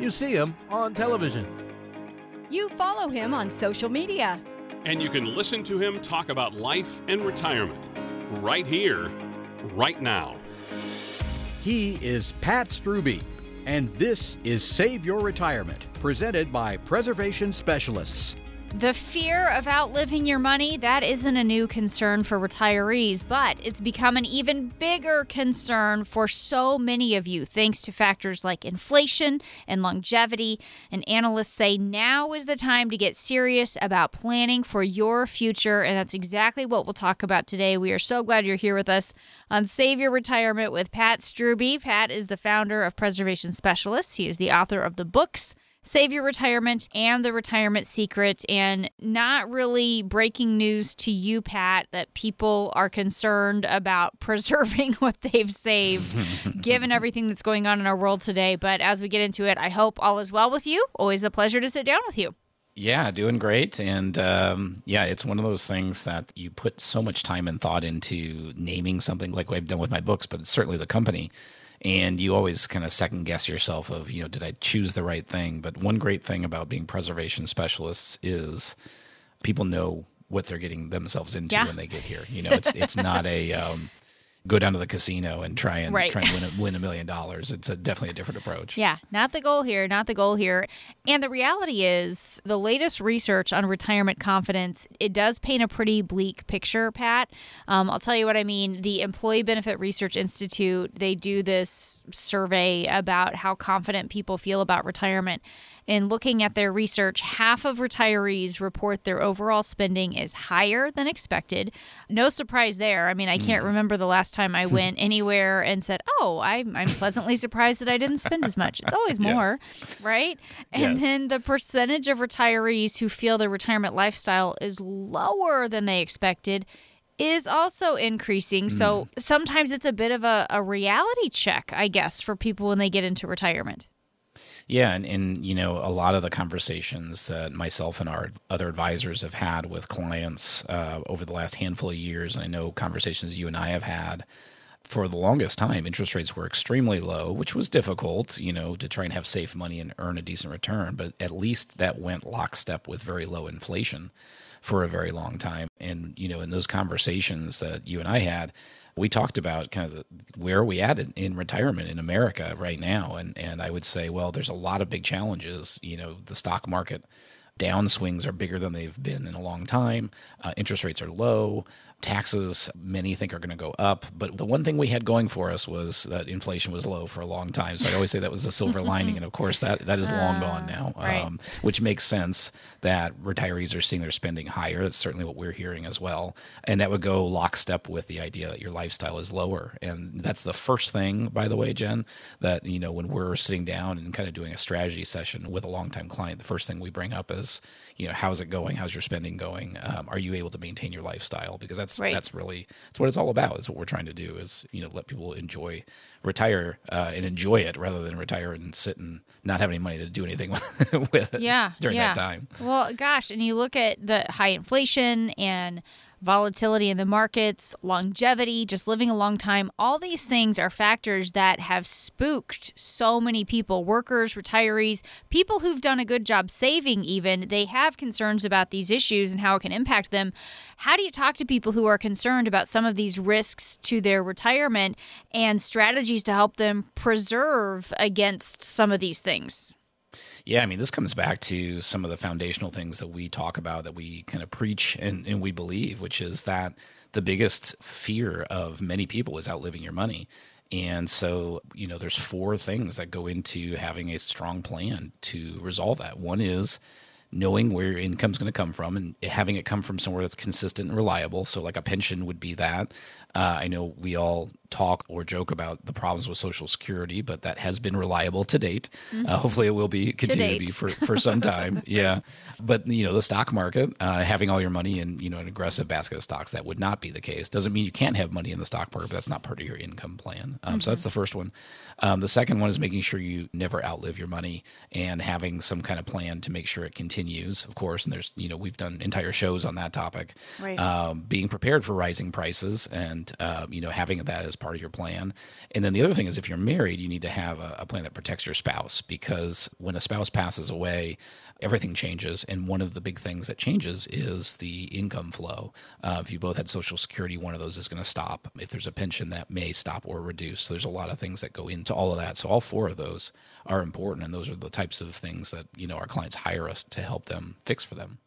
You see him on television. You follow him on social media. And you can listen to him talk about life and retirement right here, right now. He is Pat Strubbe, and this is Save Your Retirement, presented by Preservation Specialists. The fear of outliving your money, that isn't a new concern for retirees, but it's become an even bigger concern for so many of you thanks to factors like inflation and longevity. And analysts say now is the time to get serious about planning for your future. And that's exactly what we'll talk about today. We are so glad you're here with us on Save Your Retirement with Pat Strubbe. Pat is the founder of Preservation Specialists, he is the author of the books. Save Your Retirement and The Retirement Secret, and not really breaking news to you, Pat, that people are concerned about preserving what they've saved, given everything that's going on in our world today. But as we get into it, I hope all is well with you. Always a pleasure to sit down with you. Yeah, doing great. And um, yeah, it's one of those things that you put so much time and thought into naming something like what I've done with my books, but certainly the company and you always kind of second guess yourself of you know did i choose the right thing but one great thing about being preservation specialists is people know what they're getting themselves into Yeah. when they get here you know it's it's not a um, go down to the casino and try and Right. try and win a, win a million dollars it's a definitely a different approach Yeah, not the goal here, not the goal here. And the reality is, the latest research on retirement confidence, it does paint a pretty bleak picture, Pat. Um, I'll tell you what I mean. The Employee Benefit Research Institute, they do this survey about how confident people feel about retirement. And looking at their research, half of retirees report their overall spending is higher than expected. No surprise there. I mean, I can't hmm. remember the last time I went anywhere and said, "Oh, I'm, I'm pleasantly surprised that I didn't spend as much." It's always more, right? And Yes. then the percentage of retirees who feel their retirement lifestyle is lower than they expected is also increasing. So hmm. sometimes it's a bit of a, a reality check, I guess, for people when they get into retirement. Yeah, and, and you know, a lot of the conversations that myself and our other advisors have had with clients uh, over the last handful of years, and I know conversations you and I have had for the longest time, interest rates were extremely low, which was difficult, you know, to try and have safe money and earn a decent return. But at least that went lockstep with very low inflation for a very long time. And, you know, in those conversations that you and I had, we talked about kind of the, where are we at in, in retirement in America right now, and and I would say, well, there's a lot of big challenges. You know, the stock market downswings are bigger than they've been in a long time. Uh, interest rates are low. Taxes, many think are going to go up. But the one thing we had going for us was that inflation was low for a long time. So I always say that was the silver lining. And of course, that, that is long gone now, right. um, which makes sense that retirees are seeing their spending higher. That's certainly what we're hearing as well. And that would go lockstep with the idea that your lifestyle is lower. And that's the first thing, by the way, Jen, that, you know, when we're sitting down and kind of doing a strategy session with a longtime client, the first thing we bring up is, you know, how's it going? How's your spending going? Um, are you able to maintain your lifestyle? Because that's Right. that's really that's what it's all about. It's what we're trying to do is you know let people enjoy retire uh, and enjoy it rather than retire and sit and not have any money to do anything with it yeah during yeah. that time. well gosh and you look at the high inflation and volatility in the markets longevity just living a long time. All these things are factors that have spooked so many people workers retirees people who've done a good job saving even. They have concerns about these issues and how it can impact them. How do you talk to people who are concerned about some of these risks to their retirement and strategies to help them preserve against some of these things Yeah, I mean, this comes back to some of the foundational things that we talk about, that we kind of preach and, and we believe, which is that the biggest fear of many people is outliving your money. And so, you know, there's four things that go into having a strong plan to resolve that. One is knowing where your income is going to come from and having it come from somewhere that's consistent and reliable. So, like a pension would be that. Uh, I know we all talk or joke about the problems with Social Security, but that has been reliable to date. Mm-hmm. Uh, hopefully, it will be continue to, be for, for some time. yeah, but you know, the stock market, uh, having all your money in you know an aggressive basket of stocks, that would not be the case. Doesn't mean you can't have money in the stock market, but that's not part of your income plan. Um, mm-hmm. So that's the first one. Um, the second one is making sure you never outlive your money and having some kind of plan to make sure it continues. Of course, and there's you know we've done entire shows on that topic. Right. Um, being prepared for rising prices and uh, you know having that as part of your plan. And then the other thing is if you're married, you need to have a, a plan that protects your spouse because when a spouse passes away, everything changes. And one of the big things that changes is the income flow. Uh, if you both had Social Security, one of those is going to stop. If there's a pension, that may stop or reduce. So there's a lot of things that go into all of that. So all four of those are important, and those are the types of things that you know our clients hire us to help them fix for them.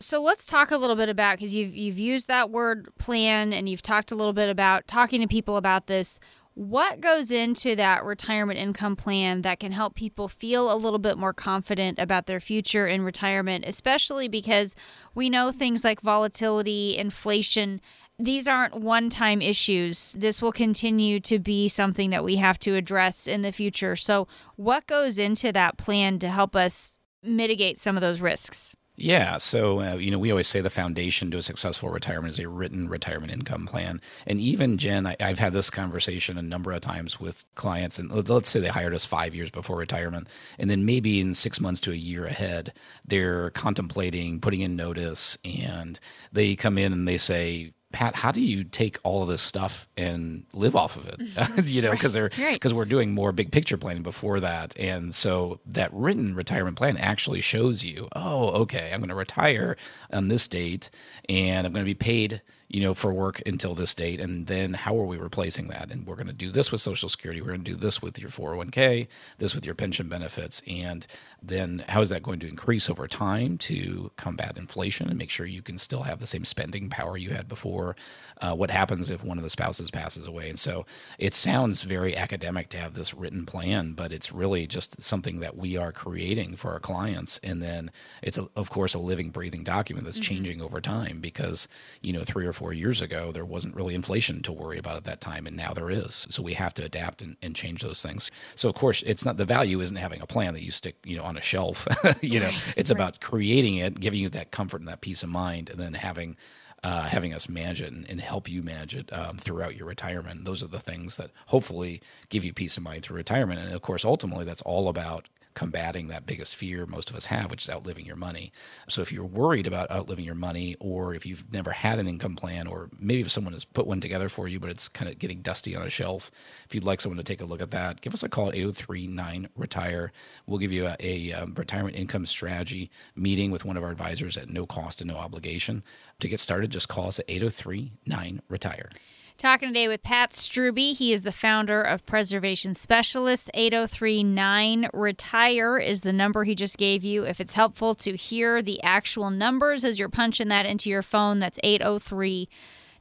So let's talk a little bit about because you've you've used that word plan and you've talked a little bit about talking to people about this. What goes into that retirement income plan that can help people feel a little bit more confident about their future in retirement, especially because we know things like volatility, inflation, these aren't one time issues. This will continue to be something that we have to address in the future. So, what goes into that plan to help us mitigate some of those risks? Yeah. So, uh, you know, we always say the foundation to a successful retirement is a written retirement income plan. And even Jen, I, have had this conversation a number of times with clients, and let's say they hired us five years before retirement. And then maybe in six months to a year ahead, they're contemplating putting in notice and they come in and they say, Pat, how do you take all of this stuff and live off of it? you know, because they're because right. we're doing more big picture planning before that, and so that written retirement plan actually shows you, oh, okay, I'm going to retire on this date, and I'm going to be paid you know, for work until this date. And then how are we replacing that? And we're going to do this with Social Security. We're going to do this with your 401k, this with your pension benefits. And then how is that going to increase over time to combat inflation and make sure you can still have the same spending power you had before? Uh, what happens if one of the spouses passes away? And so it sounds very academic to have this written plan, but it's really just something that we are creating for our clients. And then it's, a, of course, a living, breathing document that's mm-hmm. changing over time because, you know, three or four years ago, there wasn't really inflation to worry about at that time, and now there is. So we have to adapt and, and change those things. So of course, it's not the value isn't having a plan that you stick, you know, on a shelf. you know, it's right. about creating it, giving you that comfort and that peace of mind, and then having uh, having us manage it and, and help you manage it um, throughout your retirement. Those are the things that hopefully give you peace of mind through retirement. And of course, ultimately, that's all about combating that biggest fear most of us have, which is outliving your money. So if you're worried about outliving your money, or if you've never had an income plan, or maybe if someone has put one together for you, but it's kind of getting dusty on a shelf, if you'd like someone to take a look at that, give us a call at 803 9 Retire. We'll give you a, a um, retirement income strategy meeting with one of our advisors at no cost and no obligation. To get started, just call us at 803 9 Retire. Talking today with Pat Strubbe. He is the founder of Preservation Specialists. 8039 Retire is the number he just gave you. If it's helpful to hear the actual numbers as you're punching that into your phone, that's 803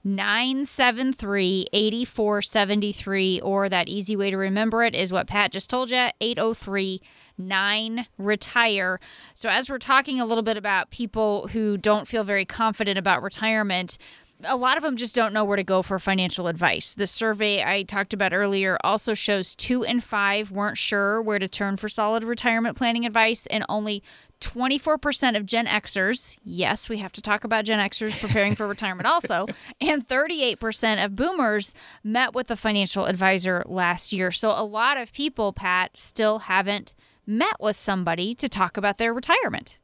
973 8473. Or that easy way to remember it is what Pat just told you 803 9 retire. So, as we're talking a little bit about people who don't feel very confident about retirement, a lot of them just don't know where to go for financial advice. The survey I talked about earlier also shows two in five weren't sure where to turn for solid retirement planning advice, and only 24% of Gen Xers, yes, we have to talk about Gen Xers preparing for retirement also, and 38% of boomers met with a financial advisor last year. So a lot of people, Pat, still haven't met with somebody to talk about their retirement.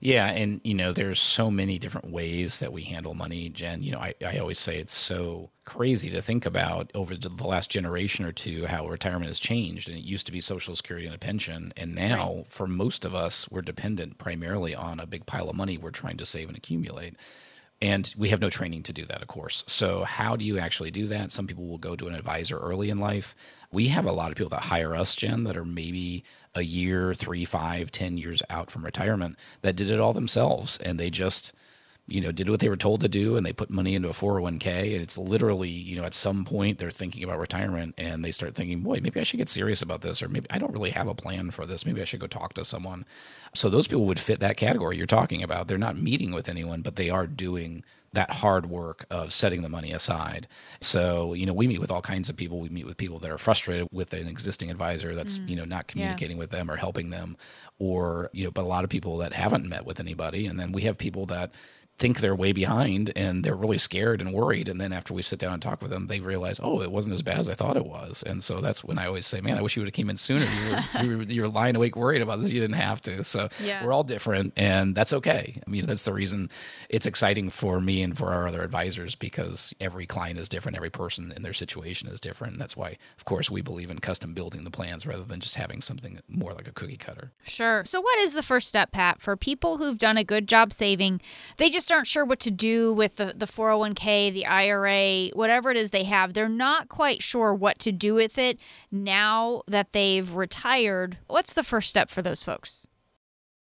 Yeah, and you know, there's so many different ways that we handle money, Jen. You know, I, I always say it's so crazy to think about over the last generation or two how retirement has changed. And it used to be Social Security and a pension, and now right. for most of us, we're dependent primarily on a big pile of money we're trying to save and accumulate. And we have no training to do that, of course. So, how do you actually do that? Some people will go to an advisor early in life. We have a lot of people that hire us, Jen, that are maybe a year, three, five, ten years out from retirement that did it all themselves. And they just, you know, did what they were told to do and they put money into a 401k. And it's literally, you know, at some point they're thinking about retirement and they start thinking, boy, maybe I should get serious about this, or maybe I don't really have a plan for this. Maybe I should go talk to someone. So those people would fit that category you're talking about. They're not meeting with anyone, but they are doing that hard work of setting the money aside. So, you know, we meet with all kinds of people. We meet with people that are frustrated with an existing advisor that's, mm. you know, not communicating yeah. with them or helping them or, you know, but a lot of people that haven't met with anybody. And then we have people that think they're way behind and they're really scared and worried. And then after we sit down and talk with them, they realize, oh, it wasn't as bad as I thought it was. And so that's when I always say, man, I wish you would have came in sooner. You were, you were lying awake worried about this. You didn't have to. So yeah. we're all different and that's okay. I mean, that's the reason it's exciting for me and for our other advisors because every client is different. Every person in their situation is different. And that's why, of course, we believe in custom building the plans rather than just having something more like a cookie cutter. Sure. So what is the first step, Pat, for people who've done a good job saving? They just aren't sure what to do do with the, the 401k, the IRA, whatever it is they have. They're not quite sure what to do with it now that they've retired. What's the first step for those folks?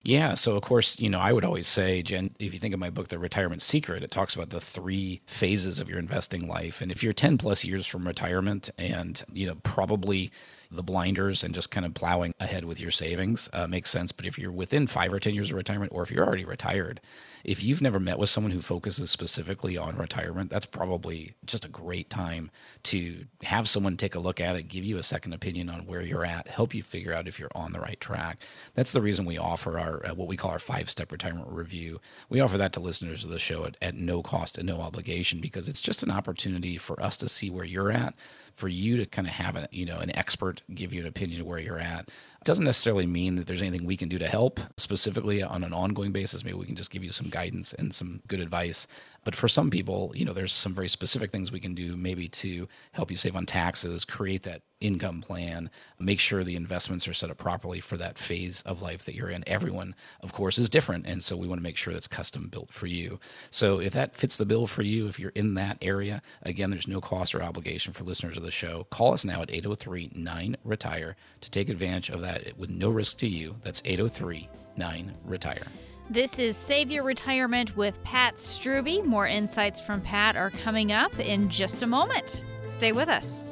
Yeah. So, of course, you know, I would always say, Jen, if you think of my book, The Retirement Secret, it talks about the three phases of your investing life. And if you're 10 plus years from retirement and, you know, probably the blinders and just kind of plowing ahead with your savings uh, makes sense. But if you're within five or 10 years of retirement, or if you're already retired, if you've never met with someone who focuses specifically on retirement, that's probably just a great time to have someone take a look at it, give you a second opinion on where you're at, help you figure out if you're on the right track. That's the reason we offer our uh, what we call our five step retirement review. We offer that to listeners of the show at, at no cost and no obligation because it's just an opportunity for us to see where you're at for you to kind of have a you know an expert give you an opinion of where you're at doesn't necessarily mean that there's anything we can do to help specifically on an ongoing basis. Maybe we can just give you some guidance and some good advice. But for some people, you know, there's some very specific things we can do maybe to help you save on taxes, create that income plan, make sure the investments are set up properly for that phase of life that you're in. Everyone, of course, is different. And so we want to make sure that's custom built for you. So if that fits the bill for you, if you're in that area, again, there's no cost or obligation for listeners of the show. Call us now at 803 9 Retire to take advantage of that with no risk to you. That's 803 9 Retire. This is Save Your Retirement with Pat Strubbe. More insights from Pat are coming up in just a moment. Stay with us.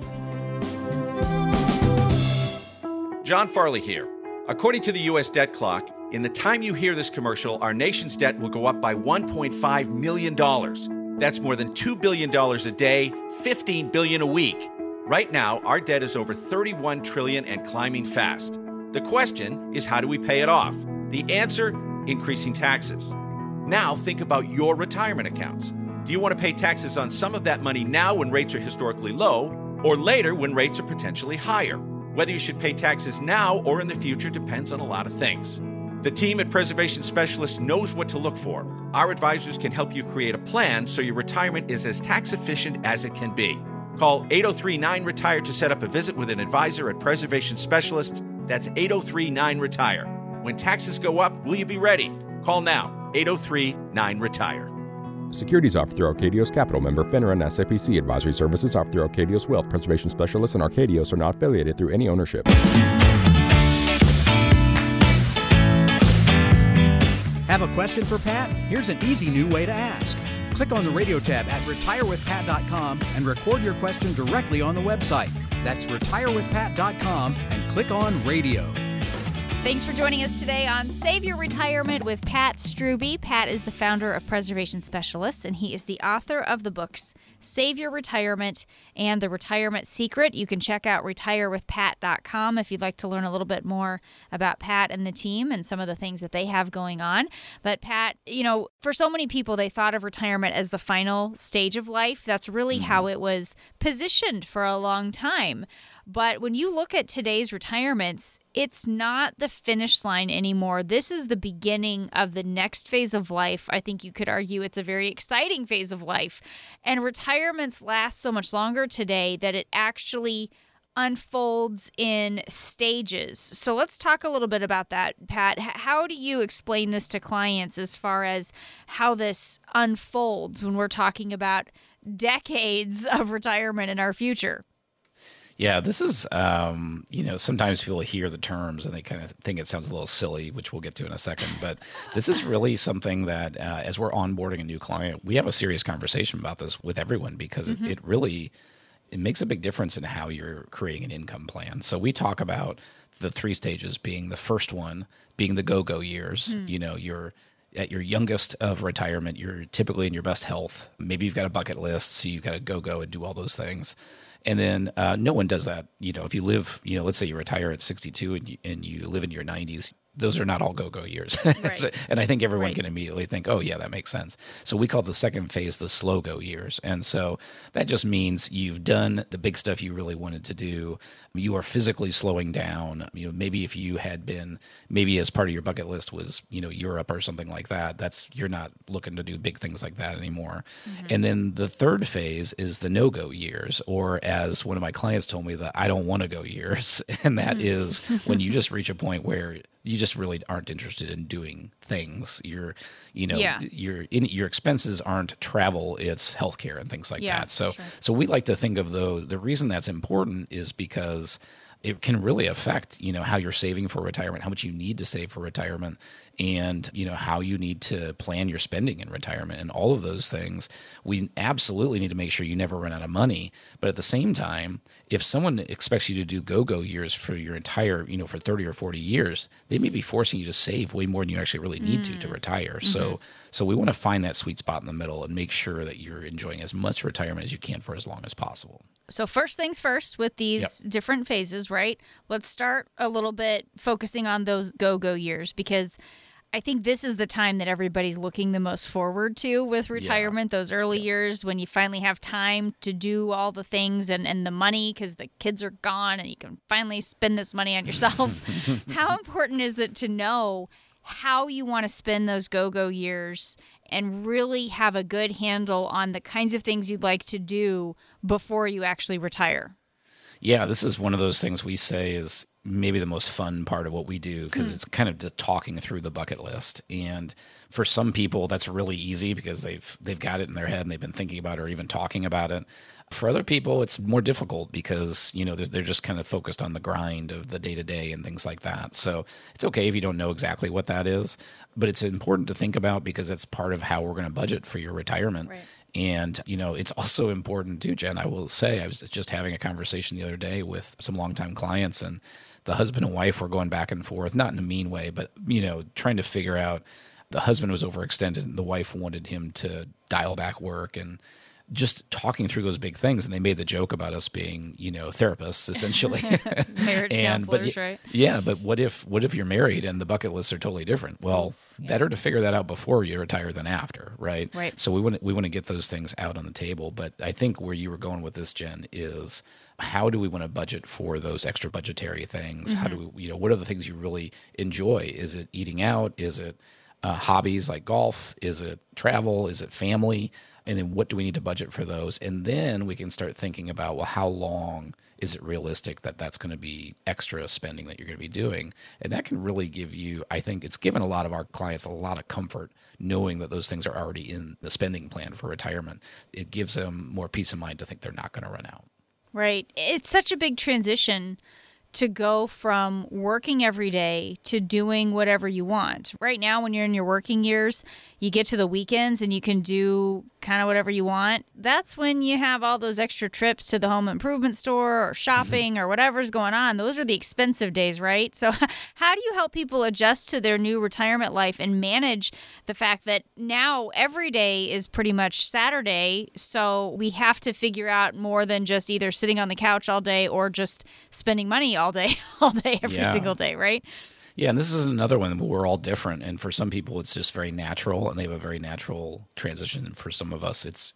John Farley here. According to the U.S. debt clock, in the time you hear this commercial, our nation's debt will go up by $1.5 million. That's more than $2 billion a day, 15 billion a week. Right now, our debt is over 31 trillion and climbing fast. The question is how do we pay it off? The answer increasing taxes. Now think about your retirement accounts. Do you want to pay taxes on some of that money now when rates are historically low, or later when rates are potentially higher? Whether you should pay taxes now or in the future depends on a lot of things. The team at Preservation Specialists knows what to look for. Our advisors can help you create a plan so your retirement is as tax efficient as it can be. Call 803 9 Retire to set up a visit with an advisor at Preservation Specialists that's 803 9 Retire. When taxes go up, will you be ready? Call now 803 9 Retire. Securities offered through Arkadios Capital member FINRA and SIPC advisory services offered through Arkadios Wealth Preservation Specialists and Arkadios are not affiliated through any ownership. Have a question for Pat? Here's an easy new way to ask. Click on the radio tab at retirewithpat.com and record your question directly on the website. That's retirewithpat.com and click on radio. Thanks for joining us today on Save Your Retirement with Pat Strubbe. Pat is the founder of Preservation Specialists, and he is the author of the books Save Your Retirement and The Retirement Secret. You can check out retirewithpat.com if you'd like to learn a little bit more about Pat and the team and some of the things that they have going on. But, Pat, you know, for so many people, they thought of retirement as the final stage of life. That's really mm-hmm. how it was positioned for a long time. But when you look at today's retirements, it's not the finish line anymore. This is the beginning of the next phase of life. I think you could argue it's a very exciting phase of life. And retirements last so much longer today that it actually unfolds in stages. So let's talk a little bit about that, Pat. How do you explain this to clients as far as how this unfolds when we're talking about decades of retirement in our future? Yeah, this is, um, you know, sometimes people hear the terms and they kind of think it sounds a little silly, which we'll get to in a second. But this is really something that, uh, as we're onboarding a new client, we have a serious conversation about this with everyone because mm-hmm. it, it really it makes a big difference in how you're creating an income plan. So we talk about the three stages being the first one being the go-go years. Mm. You know, you're at your youngest of retirement, you're typically in your best health. Maybe you've got a bucket list, so you've got to go go and do all those things. And then uh, no one does that. You know, if you live, you know, let's say you retire at 62 and you, and you live in your 90s, those are not all go-go years right. so, and i think everyone right. can immediately think oh yeah that makes sense so we call the second phase the slow go years and so that just means you've done the big stuff you really wanted to do you are physically slowing down you know maybe if you had been maybe as part of your bucket list was you know europe or something like that that's you're not looking to do big things like that anymore mm-hmm. and then the third phase is the no-go years or as one of my clients told me that i don't want to go years and that mm-hmm. is when you just reach a point where you just really aren't interested in doing things. Your, you know, yeah. your in, your expenses aren't travel; it's healthcare and things like yeah, that. So, sure. so we like to think of though the reason that's important is because it can really affect you know how you're saving for retirement how much you need to save for retirement and you know how you need to plan your spending in retirement and all of those things we absolutely need to make sure you never run out of money but at the same time if someone expects you to do go-go years for your entire you know for 30 or 40 years they may be forcing you to save way more than you actually really need mm. to to mm. retire mm-hmm. so so we want to find that sweet spot in the middle and make sure that you're enjoying as much retirement as you can for as long as possible so first things first with these yep. different phases right let's start a little bit focusing on those go-go years because I think this is the time that everybody's looking the most forward to with retirement, yeah. those early yeah. years when you finally have time to do all the things and, and the money because the kids are gone and you can finally spend this money on yourself. how important is it to know how you want to spend those go go years and really have a good handle on the kinds of things you'd like to do before you actually retire? Yeah, this is one of those things we say is maybe the most fun part of what we do because mm. it's kind of just talking through the bucket list and for some people that's really easy because they've they've got it in their head and they've been thinking about it or even talking about it for other people it's more difficult because you know they're just kind of focused on the grind of the day to day and things like that so it's okay if you don't know exactly what that is but it's important to think about because it's part of how we're going to budget for your retirement right. And, you know, it's also important too, Jen. I will say, I was just having a conversation the other day with some longtime clients, and the husband and wife were going back and forth, not in a mean way, but you know, trying to figure out. The husband was overextended, and the wife wanted him to dial back work and just talking through those big things. And they made the joke about us being you know therapists essentially. Marriage and but right? Yeah but what if what if you're married and the bucket lists are totally different? Well yeah. better to figure that out before you retire than after right? Right. So we want to we want to get those things out on the table. But i think where you were going with this jen is how do we want to budget for those extra budgetary things? Mm-hmm. How do mm-hmm. we, you know, what are the things you really enjoy? Is it eating out? Is it uh, hobbies like golf? Is it travel? Is it family? And then what do we need to budget for those? And then we can start thinking about, well, how long is it realistic that that's going to be extra spending that you're going to be doing? And that can really give you, I think it's given a lot of our clients a lot of comfort knowing that those things are already in the spending plan for retirement. It gives them more peace of mind to think they're not going to run out. Right. It's such a big transition to go from working every day to doing whatever you want. Right now, when you're in your working years, you get to the weekends and you can do kind of whatever you want. That's when you have all those extra trips to the home improvement store or mm-hmm. shopping or whatever's going on. Those are the expensive days, right? So, how do you help people adjust to their new retirement life and manage the fact that now every day is pretty much Saturday? So, we have to figure out more than just either sitting on the couch all day or just spending money all day, all day, every yeah. single day, right? Yeah, and this is another one we're all different. And for some people, it's just very natural and they have a very natural transition. And for some of us, it's,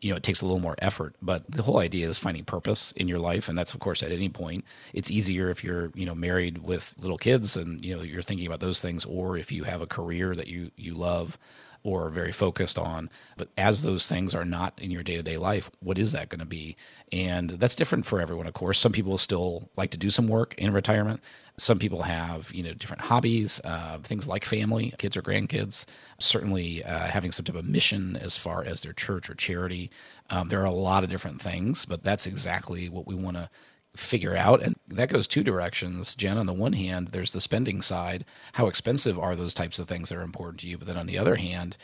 you know, it takes a little more effort. But the whole idea is finding purpose in your life. And that's, of course, at any point. It's easier if you're, you know, married with little kids and, you know, you're thinking about those things, or if you have a career that you, you love or are very focused on. But as those things are not in your day to day life, what is that going to be? And that's different for everyone, of course. Some people still like to do some work in retirement. Some people have, you know, different hobbies, uh, things like family, kids or grandkids. Certainly, uh, having some type of mission as far as their church or charity. Um, there are a lot of different things, but that's exactly what we want to figure out. And that goes two directions. Jen, on the one hand, there's the spending side. How expensive are those types of things that are important to you? But then on the other hand,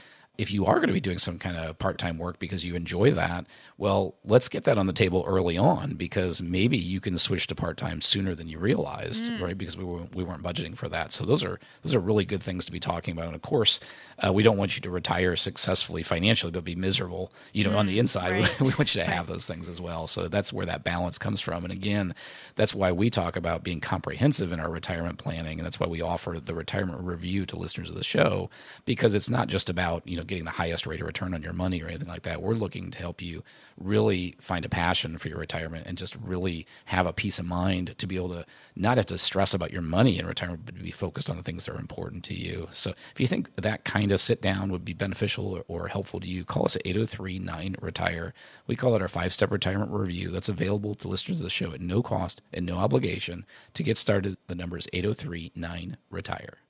if you are going to be doing some kind of part-time work because you enjoy that well let's get that on the table early on because maybe you can switch to part-time sooner than you realized mm. right? Because we, were, we weren't budgeting for that. So those are those are really good things to be talking about. And of course uh, we don't want you to retire successfully financially but be miserable you know mm, on the mm, inside. right. we, we, want you to have those things as well. So that's where that balance comes from. And again that's why we talk about being comprehensive in our retirement planning. And that's why we offer the retirement review to listeners of the show because it's not just about you know getting the highest rate of return on your money or anything like that. We're looking to help you really find a passion for your retirement and just really have a peace of mind to be able to not have to stress about your money in retirement, but to be focused on the things that are important to you. So if you think that kind of sit down would be beneficial or, or helpful to you, call us at 803 9 Retire. We call it our five step retirement review. That's available to listeners of the show at no cost and no obligation. To get started, the number is 803 9 Retire.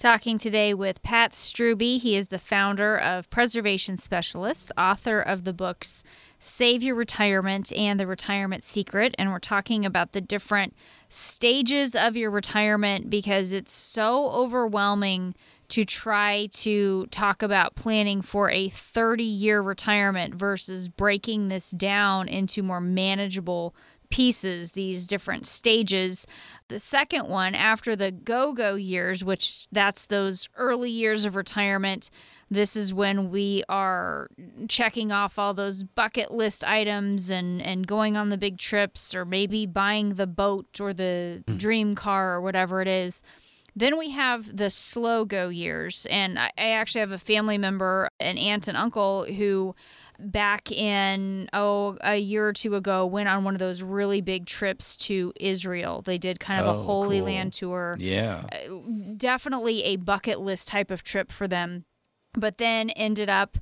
Talking today with Pat Strubbe. He is the founder of Preservation Specialists, author of the books Save Your Retirement and The Retirement Secret. And we're talking about the different stages of your retirement because it's so overwhelming to try to talk about planning for a 30 year retirement versus breaking this down into more manageable pieces, these different stages. The second one, after the go go years, which that's those early years of retirement, this is when we are checking off all those bucket list items and, and going on the big trips or maybe buying the boat or the mm. dream car or whatever it is. Then we have the slow go years. And I, I actually have a family member, an aunt and uncle, who back in oh a year or two ago went on one of those really big trips to Israel. They did kind of oh, a Holy cool. Land tour. Yeah. Uh, definitely a bucket list type of trip for them but then ended up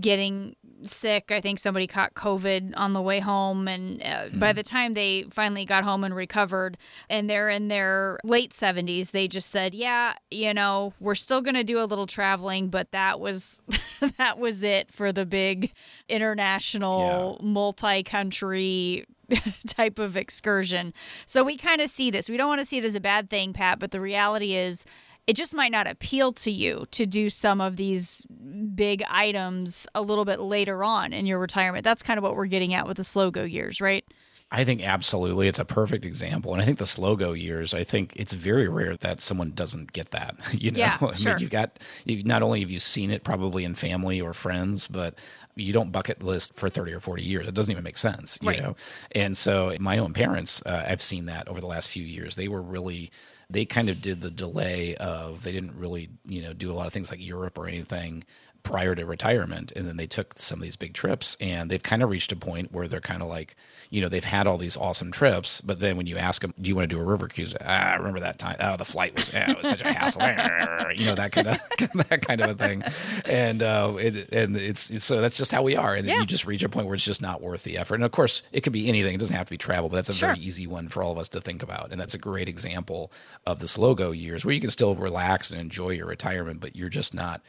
getting sick. I think somebody caught COVID on the way home. And uh, mm. by the time they finally got home and recovered, and they're in their late 70s, they just said, Yeah, you know, we're still going to do a little traveling, but that was. that was it for the big international yeah. multi-country type of excursion. So we kind of see this. We don't want to see it as a bad thing, Pat, but the reality is it just might not appeal to you to do some of these big items a little bit later on in your retirement. That's kind of what we're getting at with the slow go years, right? I think absolutely. It's a perfect example. And I think the slow go years, I think it's very rare that someone doesn't get that. You know, yeah, I sure. mean, you've got, you, not only have you seen it probably in family or friends, but you don't bucket list for 30 or 40 years. It doesn't even make sense, you right. know? And so my own parents, uh, I've seen that over the last few years. They were really, they kind of did the delay of they didn't really you know do a lot of things like Europe or anything prior to retirement and then they took some of these big trips and they've kind of reached a point where they're kind of like you know they've had all these awesome trips but then when you ask them do you want to do a river cruise? Ah, i remember that time. Oh the flight was, it was such a hassle. You know that kind of that kind of a thing. And uh, it, and it's so that's just how we are and yeah. you just reach a point where it's just not worth the effort. And of course it could be anything. It doesn't have to be travel but that's a sure. very easy one for all of us to think about and that's a great example of the slow go years where you can still relax and enjoy your retirement but you're just not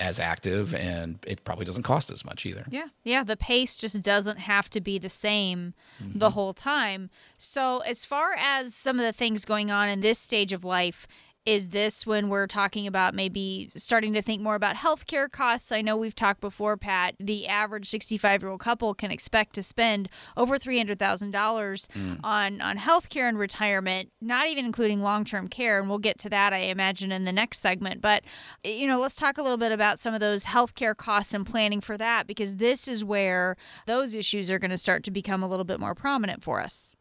as active and it probably doesn't cost as much either. Yeah. Yeah. The pace just doesn't have to be the same mm-hmm. the whole time. So, as far as some of the things going on in this stage of life, is this when we're talking about maybe starting to think more about healthcare costs? I know we've talked before, Pat. The average 65 year old couple can expect to spend over $300,000 mm. on, on healthcare and retirement, not even including long term care. And we'll get to that, I imagine, in the next segment. But, you know, let's talk a little bit about some of those healthcare costs and planning for that, because this is where those issues are going to start to become a little bit more prominent for us.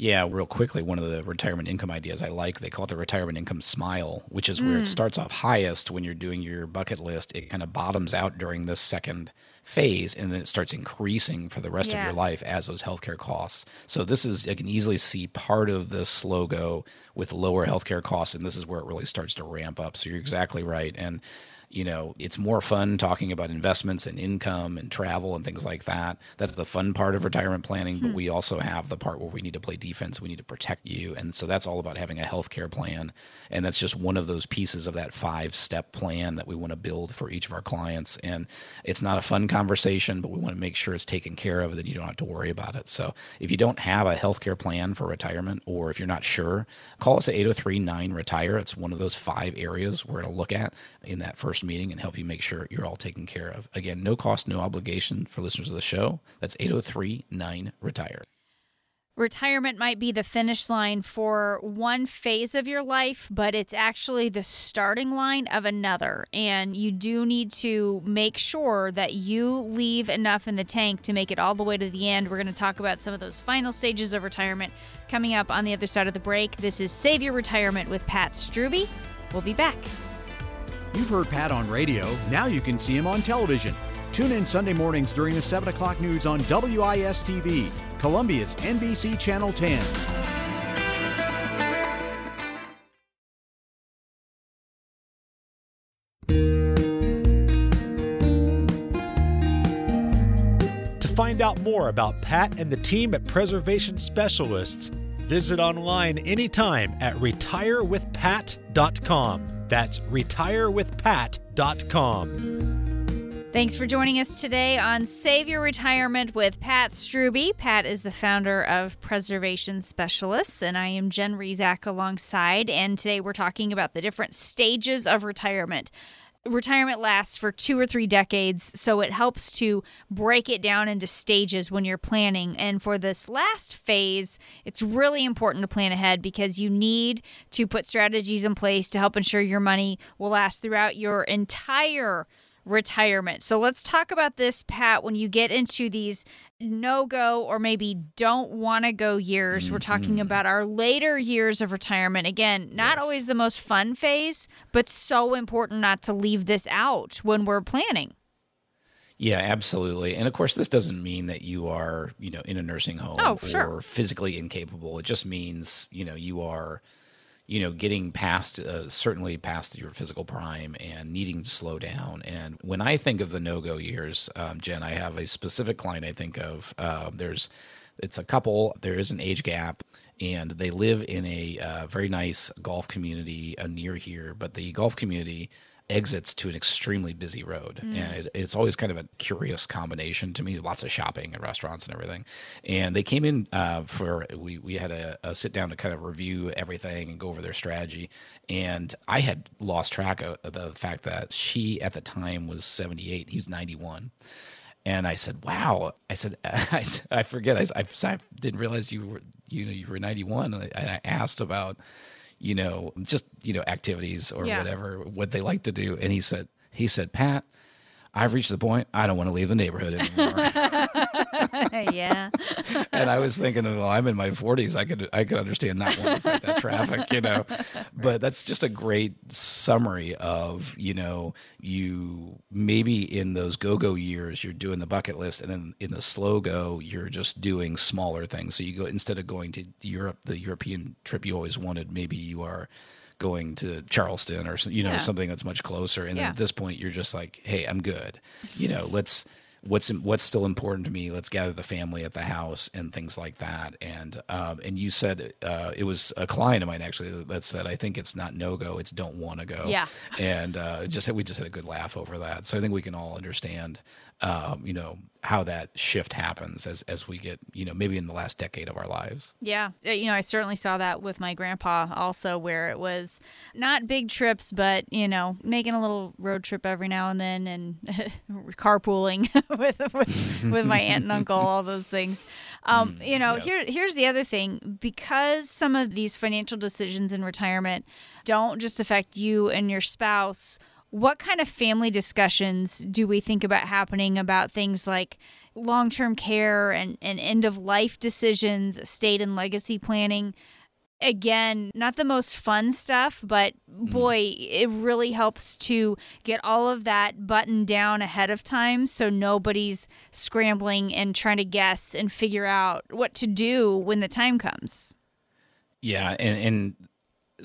Yeah, real quickly, one of the retirement income ideas I like, they call it the retirement income smile, which is where mm. it starts off highest when you're doing your bucket list. It kind of bottoms out during this second phase and then it starts increasing for the rest yeah. of your life as those healthcare costs. So this is I can easily see part of this logo with lower healthcare costs and this is where it really starts to ramp up. So you're exactly right. And you know, it's more fun talking about investments and income and travel and things like that. That's the fun part of retirement planning. But we also have the part where we need to play defense. We need to protect you. And so that's all about having a healthcare plan. And that's just one of those pieces of that five step plan that we want to build for each of our clients. And it's not a fun conversation, but we want to make sure it's taken care of that you don't have to worry about it. So if you don't have a healthcare plan for retirement, or if you're not sure, call us at 803 9 Retire. It's one of those five areas we're going to look at in that first meeting and help you make sure you're all taken care of. Again, no cost, no obligation for listeners of the show. That's 803 9 Retire. Retirement might be the finish line for one phase of your life, but it's actually the starting line of another. And you do need to make sure that you leave enough in the tank to make it all the way to the end. We're going to talk about some of those final stages of retirement coming up on the other side of the break. This is Save Your Retirement with Pat Strubbe. We'll be back. You've heard Pat on radio. Now you can see him on television. Tune in Sunday mornings during the 7 o'clock news on WIS TV, Columbia's NBC Channel 10. To find out more about Pat and the team at Preservation Specialists, visit online anytime at retirewithpat.com. That's retirewithpat.com. Thanks for joining us today on Save Your Retirement with Pat Strubbe. Pat is the founder of Preservation Specialists, and I am Jen Rizak alongside. And today we're talking about the different stages of retirement. Retirement lasts for two or three decades, so it helps to break it down into stages when you're planning. And for this last phase, it's really important to plan ahead because you need to put strategies in place to help ensure your money will last throughout your entire retirement. So let's talk about this, Pat. When you get into these no go or maybe don't want to go years, mm-hmm. we're talking about our later years of retirement. Again, not yes. always the most fun phase, but so important not to leave this out when we're planning. Yeah, absolutely. And of course, this doesn't mean that you are, you know, in a nursing home oh, or sure. physically incapable. It just means, you know, you are you know, getting past uh, certainly past your physical prime and needing to slow down. And when I think of the no go years, um, Jen, I have a specific client I think of. Uh, there's it's a couple. There is an age gap, and they live in a uh, very nice golf community uh, near here. But the golf community exits to an extremely busy road. Mm. And it, it's always kind of a curious combination to me, lots of shopping and restaurants and everything. And they came in uh, for, we, we had a, a, sit down to kind of review everything and go over their strategy. And I had lost track of the fact that she at the time was 78, he was 91. And I said, "Wow!" I said, "I, I forget. I, I, I didn't realize you were, you know, you were 91." And I, and I asked about, you know, just, you know, activities or yeah. whatever, what they like to do. And he said, he said, Pat, I've reached the point I don't want to leave the neighborhood anymore. yeah. and I was thinking, well, I'm in my 40s. I could I could understand not wanting to fight that traffic, you know. But that's just a great summary of, you know, you maybe in those go-go years you're doing the bucket list and then in the slow go you're just doing smaller things. So you go instead of going to Europe, the European trip you always wanted, maybe you are going to Charleston or you know yeah. something that's much closer. And yeah. at this point, you're just like, hey, I'm good. You know, let's what's what's still important to me. Let's gather the family at the house and things like that. And um, and you said uh, it was a client of mine actually that said I think it's not no go, it's don't want to go. Yeah. And uh, just we just had a good laugh over that. So I think we can all understand, um, you know, how that shift happens as as we get you know maybe in the last decade of our lives. Yeah. Uh, you know i certainly saw that with my grandpa also where it was not big trips but you know making a little road trip every now and then and carpooling with, with with my aunt and uncle all those things. Um, mm, you know yes. here here's the other thing. Because some of these financial decisions in retirement don't just affect you and your spouse what kind of family discussions do we think about happening about things like long term care and, and end of life decisions, estate and legacy planning? Again, not the most fun stuff, but mm. boy, it really helps to get all of that buttoned down ahead of time so nobody's scrambling and trying to guess and figure out what to do when the time comes. Yeah, and, and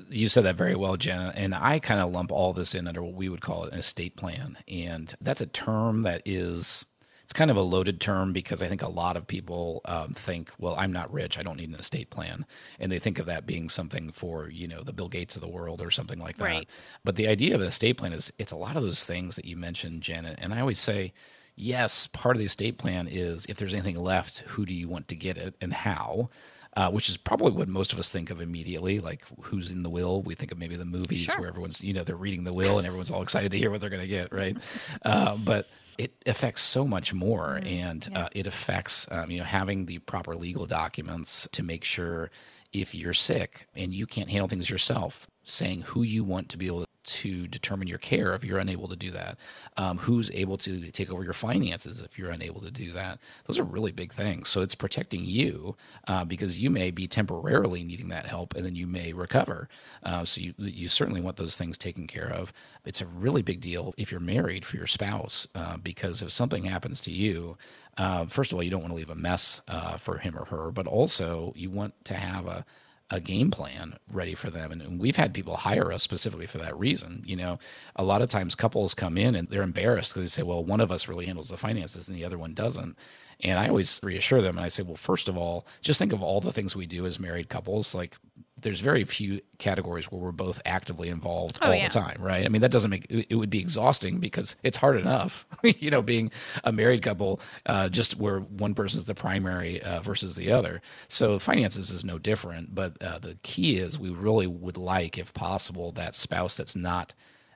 You said that very well, Jen. And I kind of lump all this in under what we would call an estate plan. And that's a term that is it's kind of a loaded term because I think a lot of people um, think, well, I'm not rich, I don't need an estate plan, and they think of that being something for you know the Bill Gates of the world or something like that. Right. But the idea of an estate plan is it's a lot of those things that you mentioned, Janet, and I always say. Yes, part of the estate plan is if there's anything left, who do you want to get it and how? Uh, which is probably what most of us think of immediately. Like who's in the will? We think of maybe the movies Sure. where everyone's, you know, they're reading the will and everyone's all excited to hear what they're going to get, right? uh, but it affects so much more, and uh, it affects, um, you know, having the proper legal documents to make sure if you're sick and you can't handle things yourself, saying who you want to be able to determine your care if you're unable to do that, um, who's able to take over your finances if you're unable to do that. Those are really big things. So it's protecting you uh, because you may be temporarily needing that help and then you may recover. Uh, so you, you certainly want those things taken care of. It's a really big deal if you're married for your spouse uh, because if something happens to you, uh, first of all, you don't want to leave a mess uh, for him or her, but also you want to have a a game plan ready for them. And, and we've had people hire us specifically for that reason. You know, a lot of times couples come in and they're embarrassed because they say, well, one of us really handles the finances and the other one doesn't. And I always reassure them and I say, well, first of all, just think of all the things we do as married couples. Like, there's very few categories where we're both actively involved Oh, all yeah. the time, right? I mean, that doesn't make it would be exhausting because it's hard enough, you know, being a married couple, uh, just where one person's the primary uh, versus the other. So finances is no different, but uh, the key is we really would like, if possible, that spouse that's not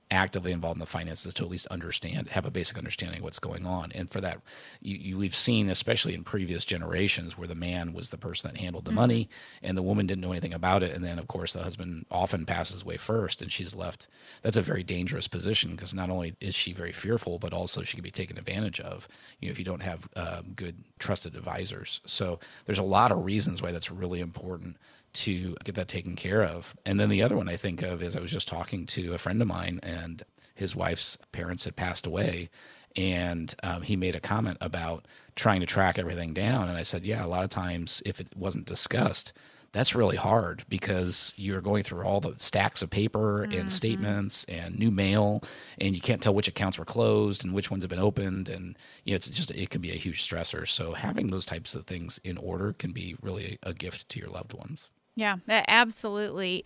actively involved in the finances to at least understand, have a basic understanding of what's going on. And for that, you, you, we've seen, especially in previous generations, where the man was the person that handled the money and the woman didn't know anything about it. And then, of course, the husband often passes away first and she's left. That's a very dangerous position because not only is she very fearful, but also she can be taken advantage of, you know, if you don't have uh, good, trusted advisors. So there's a lot of reasons why that's really important to get that taken care of. And then the other one I think of is I was just talking to a friend of mine, and his wife's parents had passed away. And um, he made a comment about trying to track everything down. And I said, Yeah, a lot of times if it wasn't discussed, that's really hard because you're going through all the stacks of paper and statements and new mail, and you can't tell which accounts were closed and which ones have been opened. And you know, it's just it can be a huge stressor. So having those types of things in order can be really a gift to your loved ones. Yeah, absolutely.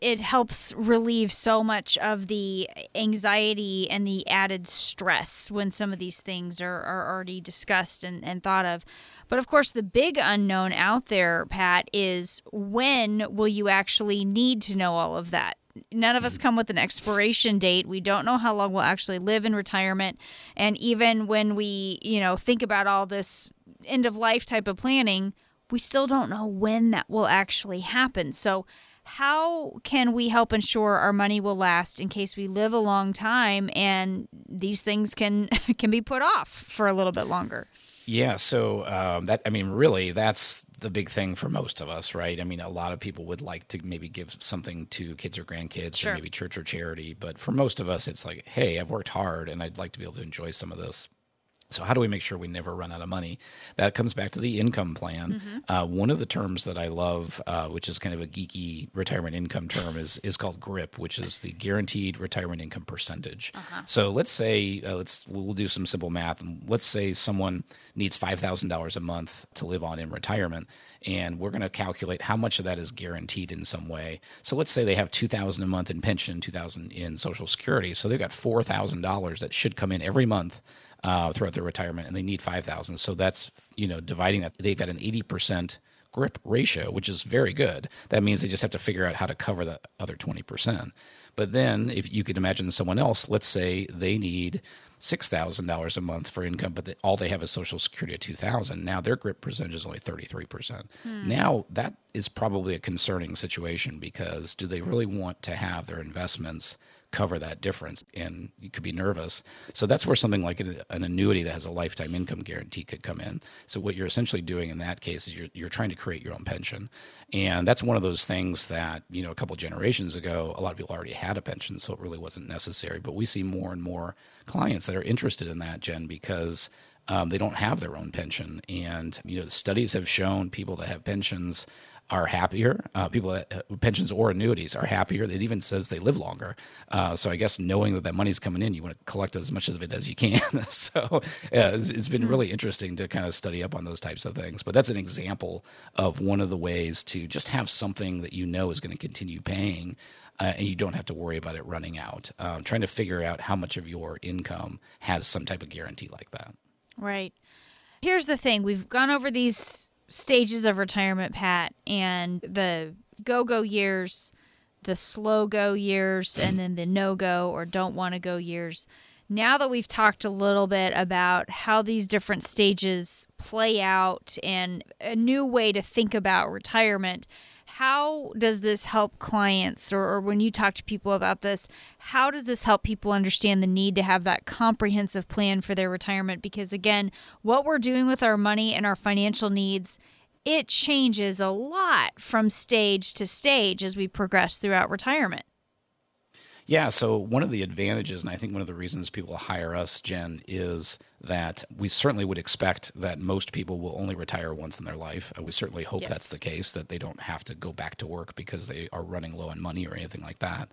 It helps relieve so much of the anxiety and the added stress when some of these things are, are already discussed and, and thought of. But of course, the big unknown out there, Pat, is when will you actually need to know all of that? None of us mm-hmm. come with an expiration date. We don't know how long we'll actually live in retirement. And even when we, you know, think about all this end of life type of planning, we still don't know when that will actually happen. So, how can we help ensure our money will last in case we live a long time and these things can can be put off for a little bit longer? Yeah, so um, that I mean, really, that's the big thing for most of us, right? I mean, a lot of people would like to maybe give something to kids or grandkids, Sure. or maybe church or charity, but for most of us, it's like, hey, I've worked hard, and I'd like to be able to enjoy some of this. So how do we make sure we never run out of money? That comes back to the income plan. Uh, one of the terms that I love, uh, which is kind of a geeky retirement income term, is is called GRIP, which is the Guaranteed Retirement Income Percentage. So let's say uh, let's we'll do some simple math, and let's say someone needs five thousand dollars a month to live on in retirement, and we're going to calculate how much of that is guaranteed in some way. So let's say they have two thousand a month in pension, two thousand in Social Security, so they've got four thousand dollars that should come in every month uh, throughout their retirement, and they need five thousand. So that's you know dividing that. They've got an eighty percent grip ratio, which is very good. That means they just have to figure out how to cover the other twenty percent. But then, if you could imagine someone else, let's say they need six thousand dollars a month for income, but they, all they have is Social Security at two thousand. Now their grip percentage is only thirty three percent. Now that is probably a concerning situation because do they really want to have their investments cover that difference? And you could be nervous. So that's where something like an, an annuity that has a lifetime income guarantee could come in. So what you're essentially doing in that case is you're you're trying to create your own pension, and that's one of those things that you know a couple generations ago a lot of people already had a pension, so it really wasn't necessary. But we see more and more clients that are interested in that, Jen, because um, they don't have their own pension. And, you know, the studies have shown people that have pensions are happier. Uh, people that uh, pensions or annuities are happier. It even says they live longer. Uh, so I guess knowing that that money's coming in, you want to collect as much of it as you can. so yeah, it's, it's been really interesting to kind of study up on those types of things. But that's an example of one of the ways to just have something that you know is going to continue paying. Uh, and you don't have to worry about it running out. Uh, trying to figure out how much of your income has some type of guarantee like that. Right. Here's the thing we've gone over these stages of retirement, Pat, and the go go years, the slow go years, and then the no go or don't want to go years. Now that we've talked a little bit about how these different stages play out and a new way to think about retirement, how does this help clients? Or, or, when you talk to people about this how does this help people understand the need to have that comprehensive plan for their retirement? Because again what we're doing with our money and our financial needs it changes a lot from stage to stage as we progress throughout retirement yeah so one of the advantages and i think one of the reasons people hire us jen is that we certainly would expect that most people will only retire once in their life. We certainly hope yes. that's the case, that they don't have to go back to work because they are running low on money or anything like that.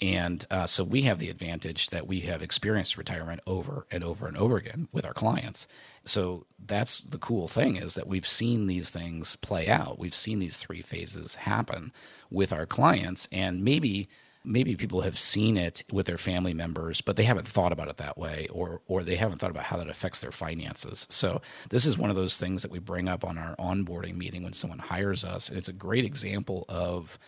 And uh, so we have the advantage that we have experienced retirement over and over and over again with our clients. So that's the cool thing is that we've seen these things play out. We've seen these three phases happen with our clients, and maybe maybe people have seen it with their family members, but they haven't thought about it that way, or or they haven't thought about how that affects their finances. So this is one of those things that we bring up on our onboarding meeting when someone hires us, and it's a great example of.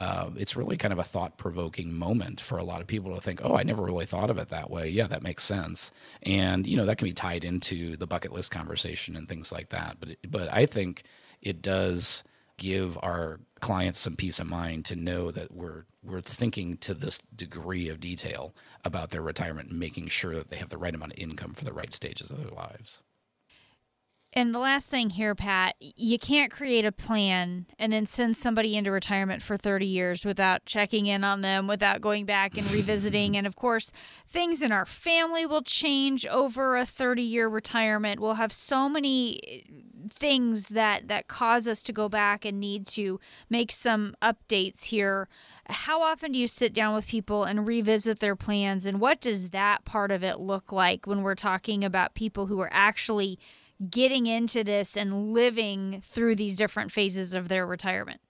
Uh, it's really kind of a thought provoking moment for a lot of people to think, oh, I never really thought of it that way. Yeah, that makes sense. And, you know, that can be tied into the bucket list conversation and things like that. But, but I think it does give our clients some peace of mind to know that we're we're thinking to this degree of detail about their retirement and making sure that they have the right amount of income for the right stages of their lives. And the last thing here, Pat, you can't create a plan and then send somebody into retirement for 30 years without checking in on them, without going back and revisiting. and of course, things in our family will change over a 30 year retirement. We'll have so many things that that cause us to go back and need to make some updates here. How often do you sit down with people and revisit their plans? And what does that part of it look like when we're talking about people who are actually getting into this and living through these different phases of their retirement?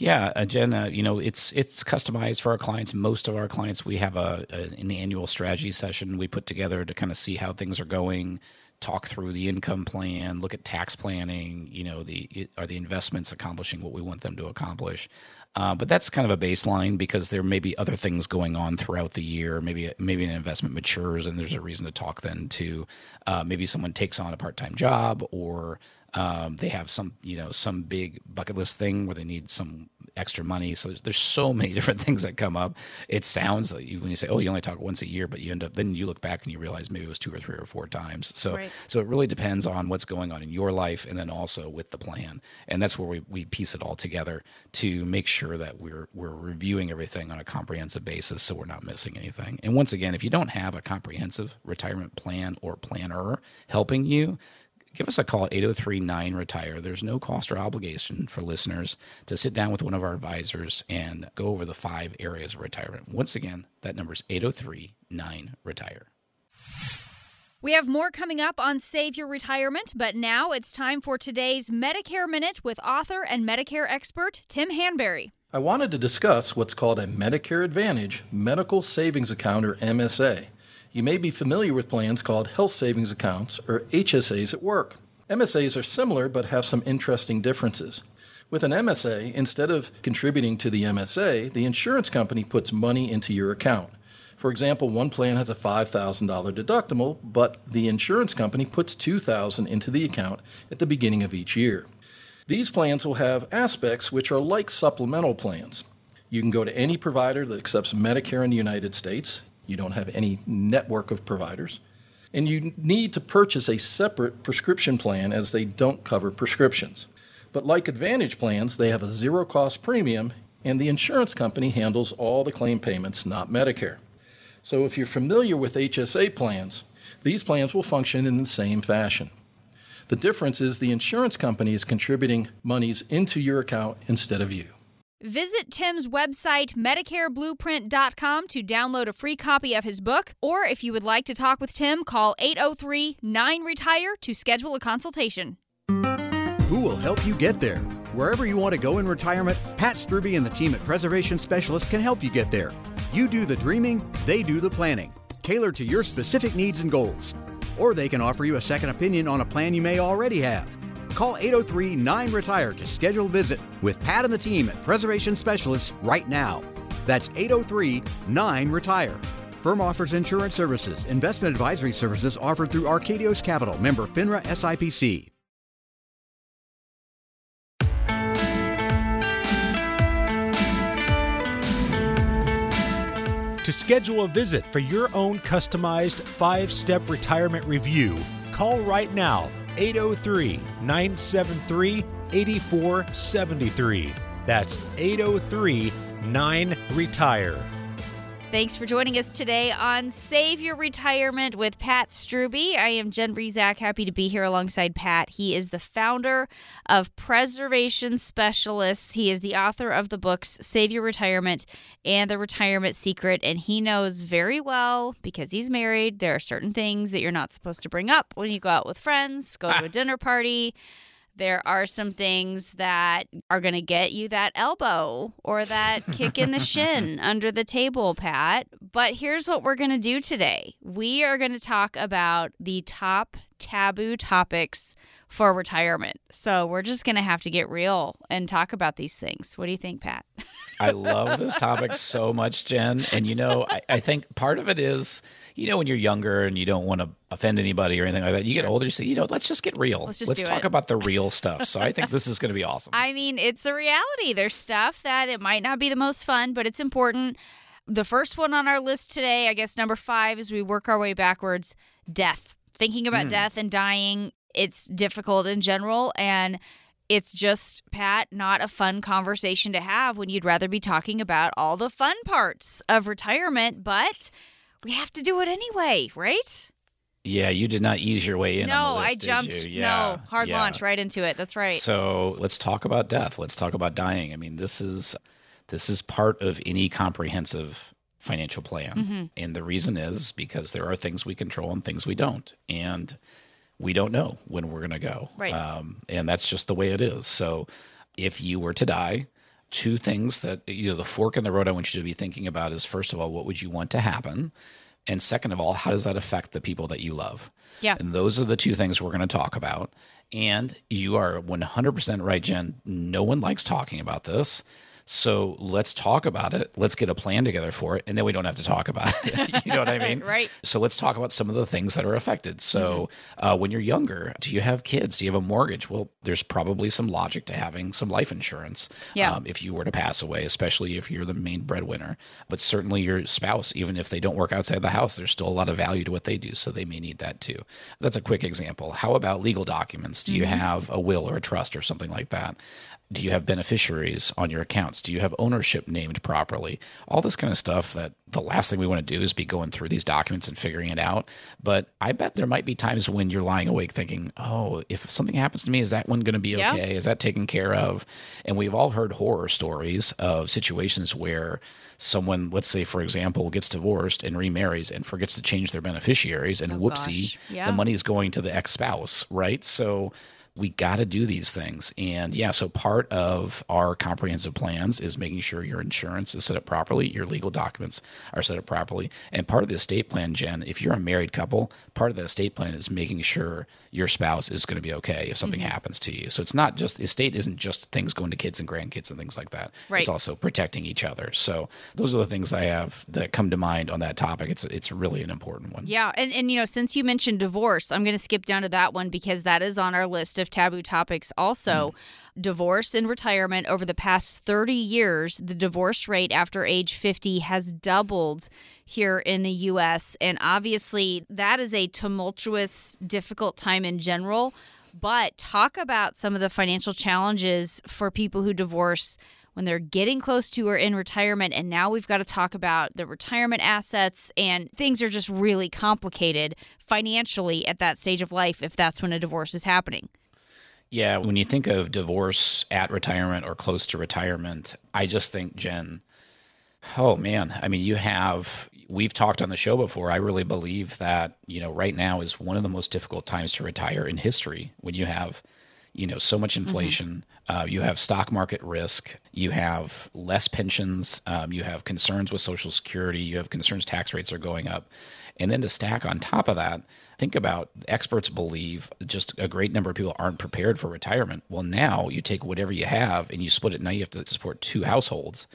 Yeah, uh, Jen, uh, you know, it's it's customized for our clients. Most of our clients, we have a, a, an annual strategy session we put together to kind of see how things are going, talk through the income plan, look at tax planning. You know, the are the investments accomplishing what we want them to accomplish? Uh, but that's kind of a baseline because there may be other things going on throughout the year. Maybe maybe an investment matures and there's a reason to talk then to uh, maybe someone takes on a part time job or um, they have some you know some big bucket list thing where they need some extra money. So there's, there's so many different things that come up. It sounds like you, when you say, "Oh, you only talk once a year," but you end up then you look back and you realize maybe it was two or three or four times. So right. so it really depends on what's going on in your life and then also with the plan. And that's where we, we piece it all together to make sure that we're we're reviewing everything on a comprehensive basis so we're not missing anything. And once again, if you don't have a comprehensive retirement plan or planner helping you, give us a call at 803 9 Retire. There's no cost or obligation for listeners to sit down with one of our advisors and go over the five areas of retirement. Once again, that number is 803 9 Retire. We have more coming up on Save Your Retirement, but now it's time for today's Medicare Minute with author and Medicare expert Tim Hanberry. I wanted to discuss what's called a Medicare Advantage Medical Savings Account or MSA. You may be familiar with plans called health savings accounts or HSAs at work. MSAs are similar but have some interesting differences. With an MSA, instead of contributing to the MSA, the insurance company puts money into your account. For example, one plan has a $5,000 deductible, but the insurance company puts $2,000 into the account at the beginning of each year. These plans will have aspects which are like supplemental plans. You can go to any provider that accepts Medicare in the United States. You don't have any network of providers. And you need to purchase a separate prescription plan as they don't cover prescriptions. But like Advantage plans, they have a zero cost premium, and the insurance company handles all the claim payments, not Medicare. So if you're familiar with HSA plans, These plans will function in the same fashion. The difference is the insurance company is contributing monies into your account instead of you. Visit Tim's website, MedicareBlueprint.com, to download a free copy of his book. Or if you would like to talk with Tim, call 803 9 Retire to schedule a consultation. Who will help you get there? Wherever you want to go in retirement, Pat Strubbe and the team at Preservation Specialists can help you get there. You do the dreaming, they do the planning, tailored to your specific needs and goals. Or they can offer you a second opinion on a plan you may already have. Call 803 9 Retire to schedule a visit with Pat and the team at Preservation Specialists right now. That's 803 9 Retire. Firm offers insurance services, investment advisory services offered through Arkadios Capital, member FINRA SIPC. To schedule a visit for your own customized five step retirement review, call right now 803 973 8473. That's 803 9 Retire. Thanks for joining us today on Save Your Retirement with Pat Strubbe. I am Jen Breezak, happy to be here alongside Pat. He is the founder of Preservation Specialists. He is the author of the books Save Your Retirement and The Retirement Secret, and he knows very well because he's married. There are certain things that you're not supposed to bring up when you go out with friends, go to a dinner party there are some things that are going to get you that elbow or that kick in the shin under the table, Pat. But here's what we're going to do today we are going to talk about the top taboo topics for retirement. So we're just going to have to get real and talk about these things. What do you think, Pat? I love this topic so much, Jen. And you know, I, I, think part of it is, you know, when you're younger and you don't want to offend anybody or anything like that, you sure. get older, you say, you know, let's just get real. Let's, let's talk it. about the real stuff. So I think this is going to be awesome. I mean, it's the reality. There's stuff that it might not be the most fun, but it's important. The first one on our list today, I guess number five, as we work our way backwards, death. Thinking about mm. death and dying, it's difficult in general. And it's just, Pat, not a fun conversation to have when you'd rather be talking about all the fun parts of retirement, but we have to do it anyway, right? Yeah, you did not ease your way in. No, list, I jumped. Yeah, no, hard yeah. launch right into it. That's right. So let's talk about death. Let's talk about dying. I mean, this is this is part of any comprehensive financial plan, mm-hmm. and the reason is because there are things we control and things we don't, and we don't know when we're going to go. Right. Um, and that's just the way it is. So if you were to die, two things that, you know, the fork in the road I want you to be thinking about is first of all, what would you want to happen? And second of all, how does that affect the people that you love? Yeah. And those are the two things we're going to talk about. And you are 100% right, Jen. No one likes talking about this. So let's talk about it. Let's get a plan together for it. And then we don't have to talk about it. you know what I mean? right. So let's talk about some of the things that are affected. So mm-hmm. uh, when you're younger, do you have kids? Do you have a mortgage? Well, there's probably some logic to having some life insurance yeah. Um, if you were to pass away, especially if you're the main breadwinner. But certainly your spouse, even if they don't work outside the house, there's still a lot of value to what they do. So they may need that too. That's a quick example. How about legal documents? Do you mm-hmm. have a will or a trust or something like that? Do you have beneficiaries on your accounts? Do you have ownership named properly? All this kind of stuff that the last thing we want to do is be going through these documents and figuring it out. But I bet there might be times when you're lying awake thinking, oh, if something happens to me, is that one going to be okay? Yeah. Is that taken care of? And we've all heard horror stories of situations where someone, let's say, for example, gets divorced and remarries and forgets to change their beneficiaries, and oh, whoopsie, yeah. the money is going to the ex spouse, right? So, we got to do these things. And yeah, so part of our comprehensive plans is making sure your insurance is set up properly, your legal documents are set up properly. And part of the estate plan, Jen, if you're a married couple, part of the estate plan is making sure your spouse is going to be okay if something mm-hmm. happens to you. So it's not just estate isn't just things going to kids and grandkids and things like that. Right. It's also protecting each other. So those are the things I have that come to mind on that topic. It's it's really an important one. Yeah, and and you know, since you mentioned divorce, I'm going to skip down to that one because that is on our list of taboo topics also. Mm. Divorce and retirement over the past 30 years, the divorce rate after age 50 has doubled here in the US. And obviously, that is a tumultuous, difficult time in general. But talk about some of the financial challenges for people who divorce when they're getting close to or in retirement. And now we've got to talk about the retirement assets, and things are just really complicated financially at that stage of life if that's when a divorce is happening. Yeah, when you think of divorce at retirement or close to retirement, I just think, Jen, oh man, I mean, you have, we've talked on the show before. I really believe that, you know, right now is one of the most difficult times to retire in history when you have, you know, so much inflation. Uh, you have stock market risk. You have less pensions. Um, you have concerns with Social Security. You have concerns tax rates are going up. And then to stack on top of that, think about experts believe just a great number of people aren't prepared for retirement. Well, now you take whatever you have and you split it. Now you have to support two households.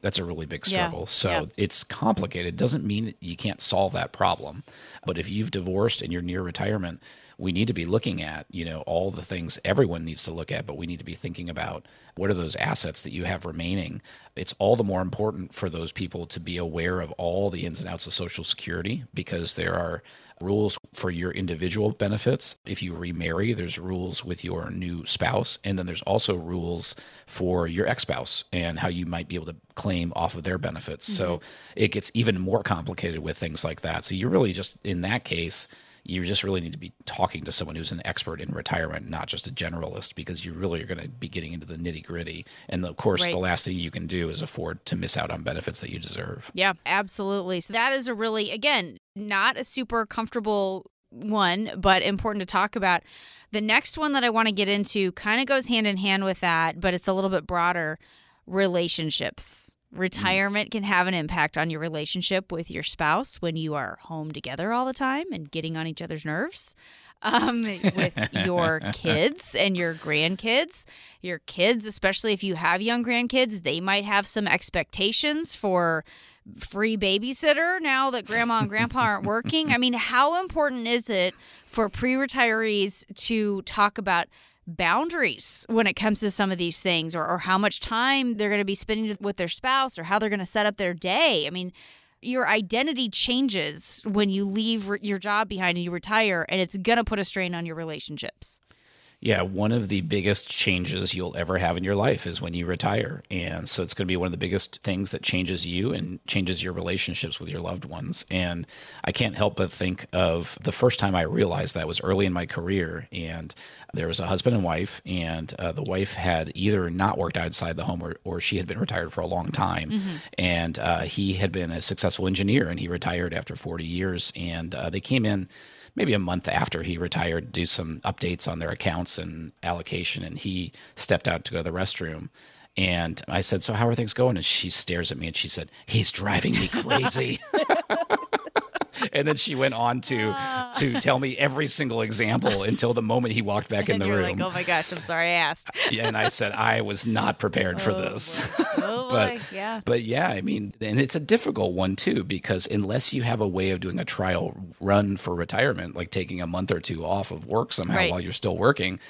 That's a really big Yeah, struggle. So yeah. it's complicated. Doesn't mean you can't solve that problem. But if you've divorced and you're near retirement, we need to be looking at, you know, all the things everyone needs to look at, but we need to be thinking about what are those assets that you have remaining. It's all the more important for those people to be aware of all the ins and outs of Social Security because there are rules for your individual benefits. If you remarry, there's rules with your new spouse. And then there's also rules for your ex spouse and how you might be able to claim off of their benefits. So mm-hmm. it gets even more complicated with things like that. So you're really just, in that case, you just really need to be talking to someone who's an expert in retirement, not just a generalist, because you really are going to be getting into the nitty gritty. And of course, Right. the last thing you can do is afford to miss out on benefits that you deserve. Yeah, absolutely. So that is a really, again, not a super comfortable one, but important to talk about. The next one that I want to get into kind of goes hand in hand with that, but it's a little bit broader relationships. Retirement can have an impact on your relationship with your spouse when you are home together all the time and getting on each other's nerves. Um, with your kids and your grandkids. Your kids, especially if you have young grandkids, they might have some expectations for free babysitter now that grandma and grandpa aren't working. I mean, how important is it for pre retirees to talk about boundaries when it comes to some of these things or, or how much time they're going to be spending with their spouse or how they're going to set up their day? I mean, your identity changes when you leave your job behind and you retire, and it's going to put a strain on your relationships. Yeah, one of the biggest changes you'll ever have in your life is when you retire. And so it's going to be one of the biggest things that changes you and changes your relationships with your loved ones. And I can't help but think of the first time I realized that was early in my career. And there was a husband and wife, and uh, the wife had either not worked outside the home or, or she had been retired for a long time. And uh, he had been a successful engineer and he retired after 40 years. And uh, they came in maybe a month after he retired, to do some updates on their accounts and allocation. And he stepped out to go to the restroom. And I said, So, how are things going? And she stares at me and she said, He's driving me crazy. and then she went on to ah. to tell me every single example until the moment he walked back in the room. like, oh my gosh, I'm sorry I asked. Yeah, and I said I was not prepared for oh, this. Oh but boy, yeah. but yeah, I mean, and it's a difficult one too because unless you have a way of doing a trial run for retirement, like taking a month or two off of work somehow Right. while you're still working,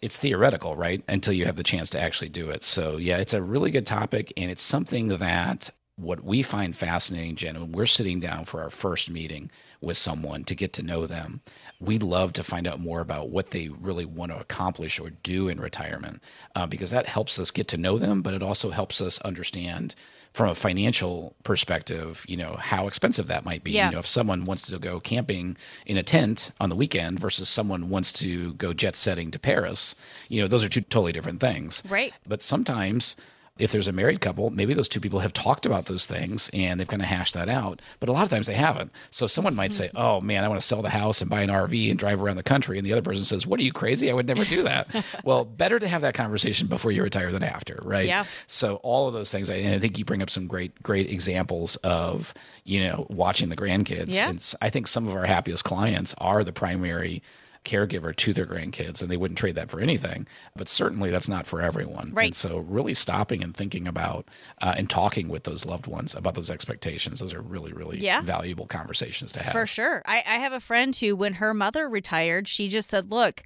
it's theoretical, right? Until you have the chance to actually do it. So yeah, it's a really good topic, and it's something that what we find fascinating, Jen, when we're sitting down for our first meeting with someone to get to know them, we love to find out more about what they really want to accomplish or do in retirement uh, because that helps us get to know them, but it also helps us understand from a financial perspective, you know, how expensive that might be. Yeah. You know, if someone wants to go camping in a tent on the weekend versus someone wants to go jet setting to Paris, you know, those are two totally different things. Right. But sometimes if there's a married couple, maybe those two people have talked about those things and they've kind of hashed that out. But a lot of times they haven't. So someone might say, "Oh man, I want to sell the house and buy an RV and drive around the country," and the other person says, "What are you crazy? I would never do that." well, better to have that conversation before you retire than after, right? Yeah. So all of those things, and I think you bring up some great, great examples of you know watching the grandkids. Yeah. And I think some of our happiest clients are the primary caregiver to their grandkids and they wouldn't trade that for anything but certainly that's not for everyone Right. and so really stopping and thinking about uh, and talking with those loved ones about those expectations those are really really Yeah. valuable conversations to have For sure. I, I have a friend who, when her mother retired, she just said, Look,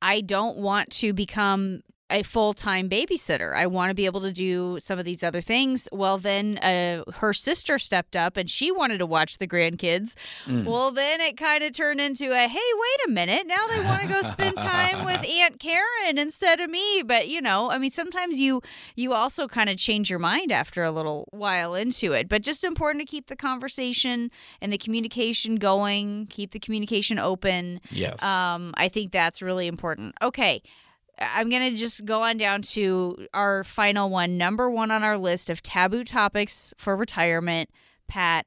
I don't want to become a full time babysitter. I want to be able to do some of these other things. Well, then uh, her sister stepped up and she wanted to watch the grandkids. Mm. Well, then it kind of turned into a hey, wait a minute. Now they want to go spend time with Aunt Karen instead of me. But you know, I mean, sometimes you you also kind of change your mind after a little while into it. But just important to keep the conversation and the communication going. Keep the communication open. Yes. Um, I think that's really important. Okay. I'm going to just go on down to our final one. Number one on our list of taboo topics for retirement, Pat,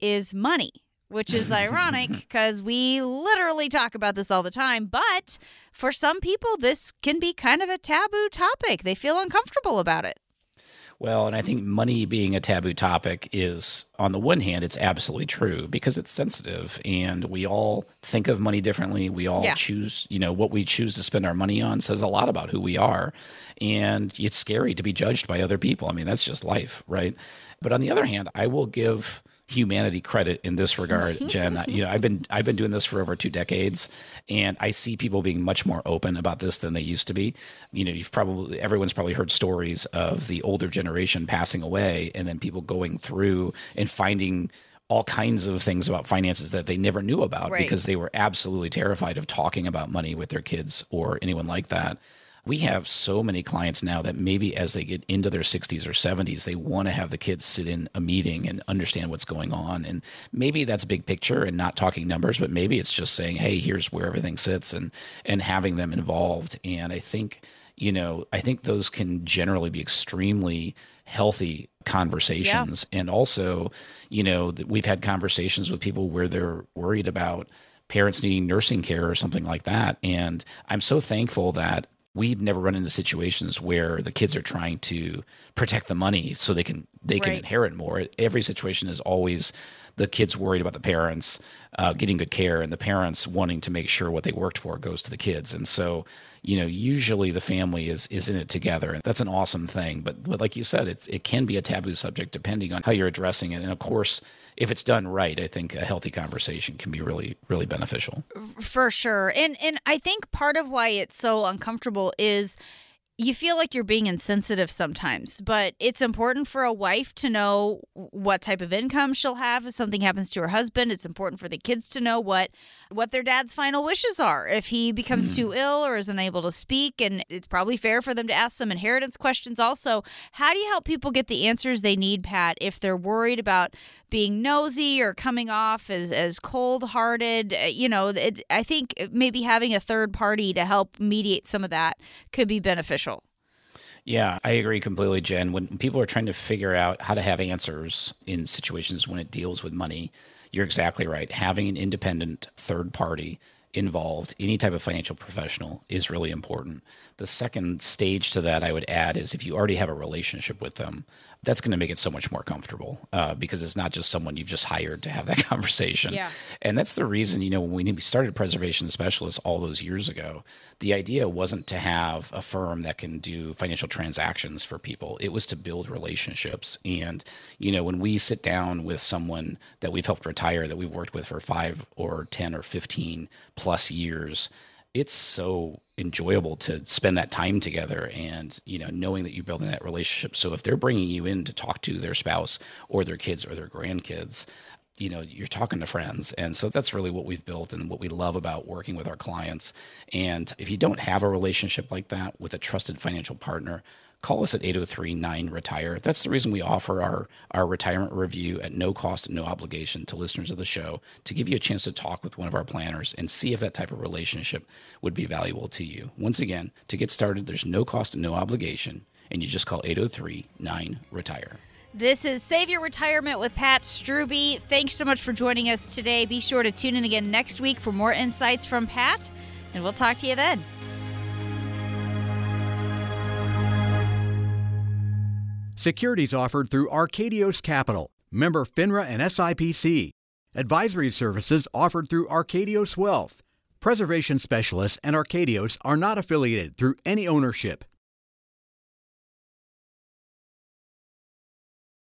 is money, which is ironic because we literally talk about this all the time. But for some people, this can be kind of a taboo topic. They feel uncomfortable about it. Well, and I think money being a taboo topic is, on the one hand, it's absolutely true because it's sensitive and we all think of money differently. We all Yeah. choose, you know, what we choose to spend our money on says a lot about who we are. And it's scary to be judged by other people. I mean, that's just life, right? But on the other hand, I will give humanity credit in this regard, Jen. you know, I've been I've been doing this for over two decades, and I see people being much more open about this than they used to be. You know, you've probably everyone's probably heard stories of the older generation passing away, and then people going through and finding all kinds of things about finances that they never knew about Right. because they were absolutely terrified of talking about money with their kids or anyone like that. We have so many clients now that maybe as they get into their 60s or 70s, they want to have the kids sit in a meeting and understand what's going on. And maybe that's big picture and not talking numbers, but maybe it's just saying, "Hey, here's where everything sits," and and having them involved. And I think you know, I think those can generally be extremely healthy conversations. And also, you know, we've had conversations with people where they're worried about parents needing nursing care or something like that. And I'm so thankful that we've never run into situations where the kids are trying to protect the money so they can they can Right. inherit more. Every situation is always the kids worried about the parents uh, getting good care and the parents wanting to make sure what they worked for goes to the kids. And so, you know, usually the family is is in it together, and that's an awesome thing. But but like you said, it it can be a taboo subject depending on how you're addressing it. And of course, if it's done right, I think a healthy conversation can be really really beneficial. For sure. And and I think part of why it's so uncomfortable is you feel like you're being insensitive sometimes, but it's important for a wife to know what type of income she'll have if something happens to her husband. It's important for the kids to know what what their dad's final wishes are if he becomes too ill or is unable to speak and it's probably fair for them to ask some inheritance questions also. How do you help people get the answers they need, Pat, if they're worried about being nosy or coming off as as cold-hearted, Uh, you know, it, I think maybe having a third party to help mediate some of that could be beneficial. Yeah, I agree completely, Jen. When people are trying to figure out how to have answers in situations when it deals with money, you're exactly right. Having an independent third party involved, any type of financial professional, is really important. The second stage to that, I would add, is if you already have a relationship with them, that's going to make it so much more comfortable uh, because it's not just someone you've just hired to have that conversation. Yeah. And that's the reason, you know, when we started Preservation Specialists all those years ago, the idea wasn't to have a firm that can do financial transactions for people. It was to build relationships. And, you know, when we sit down with someone that we've helped retire, that we've worked with for five or 10 or 15 plus years, it's so enjoyable to spend that time together and you know knowing that you're building that relationship. So if they're bringing you in to talk to their spouse or their kids or their grandkids you know you're talking to friends. And so that's really what we've built and what we love about working with our clients. And if you don't have a relationship like that with a trusted financial partner call us at 803-9 retire that's the reason we offer our our retirement review at no cost and no obligation to listeners of the show to give you a chance to talk with one of our planners and see if that type of relationship would be valuable to you once again to get started there's no cost and no obligation and you just call 803-9 retire This is Save Your Retirement with Pat Strubbe. Thanks so much for joining us today. Be sure to tune in again next week for more insights from Pat, and we'll talk to you then. Securities offered through Arkadios Capital, member FINRA and SIPC. Advisory services offered through Arkadios Wealth. Preservation Specialists and Arkadios are not affiliated through any ownership.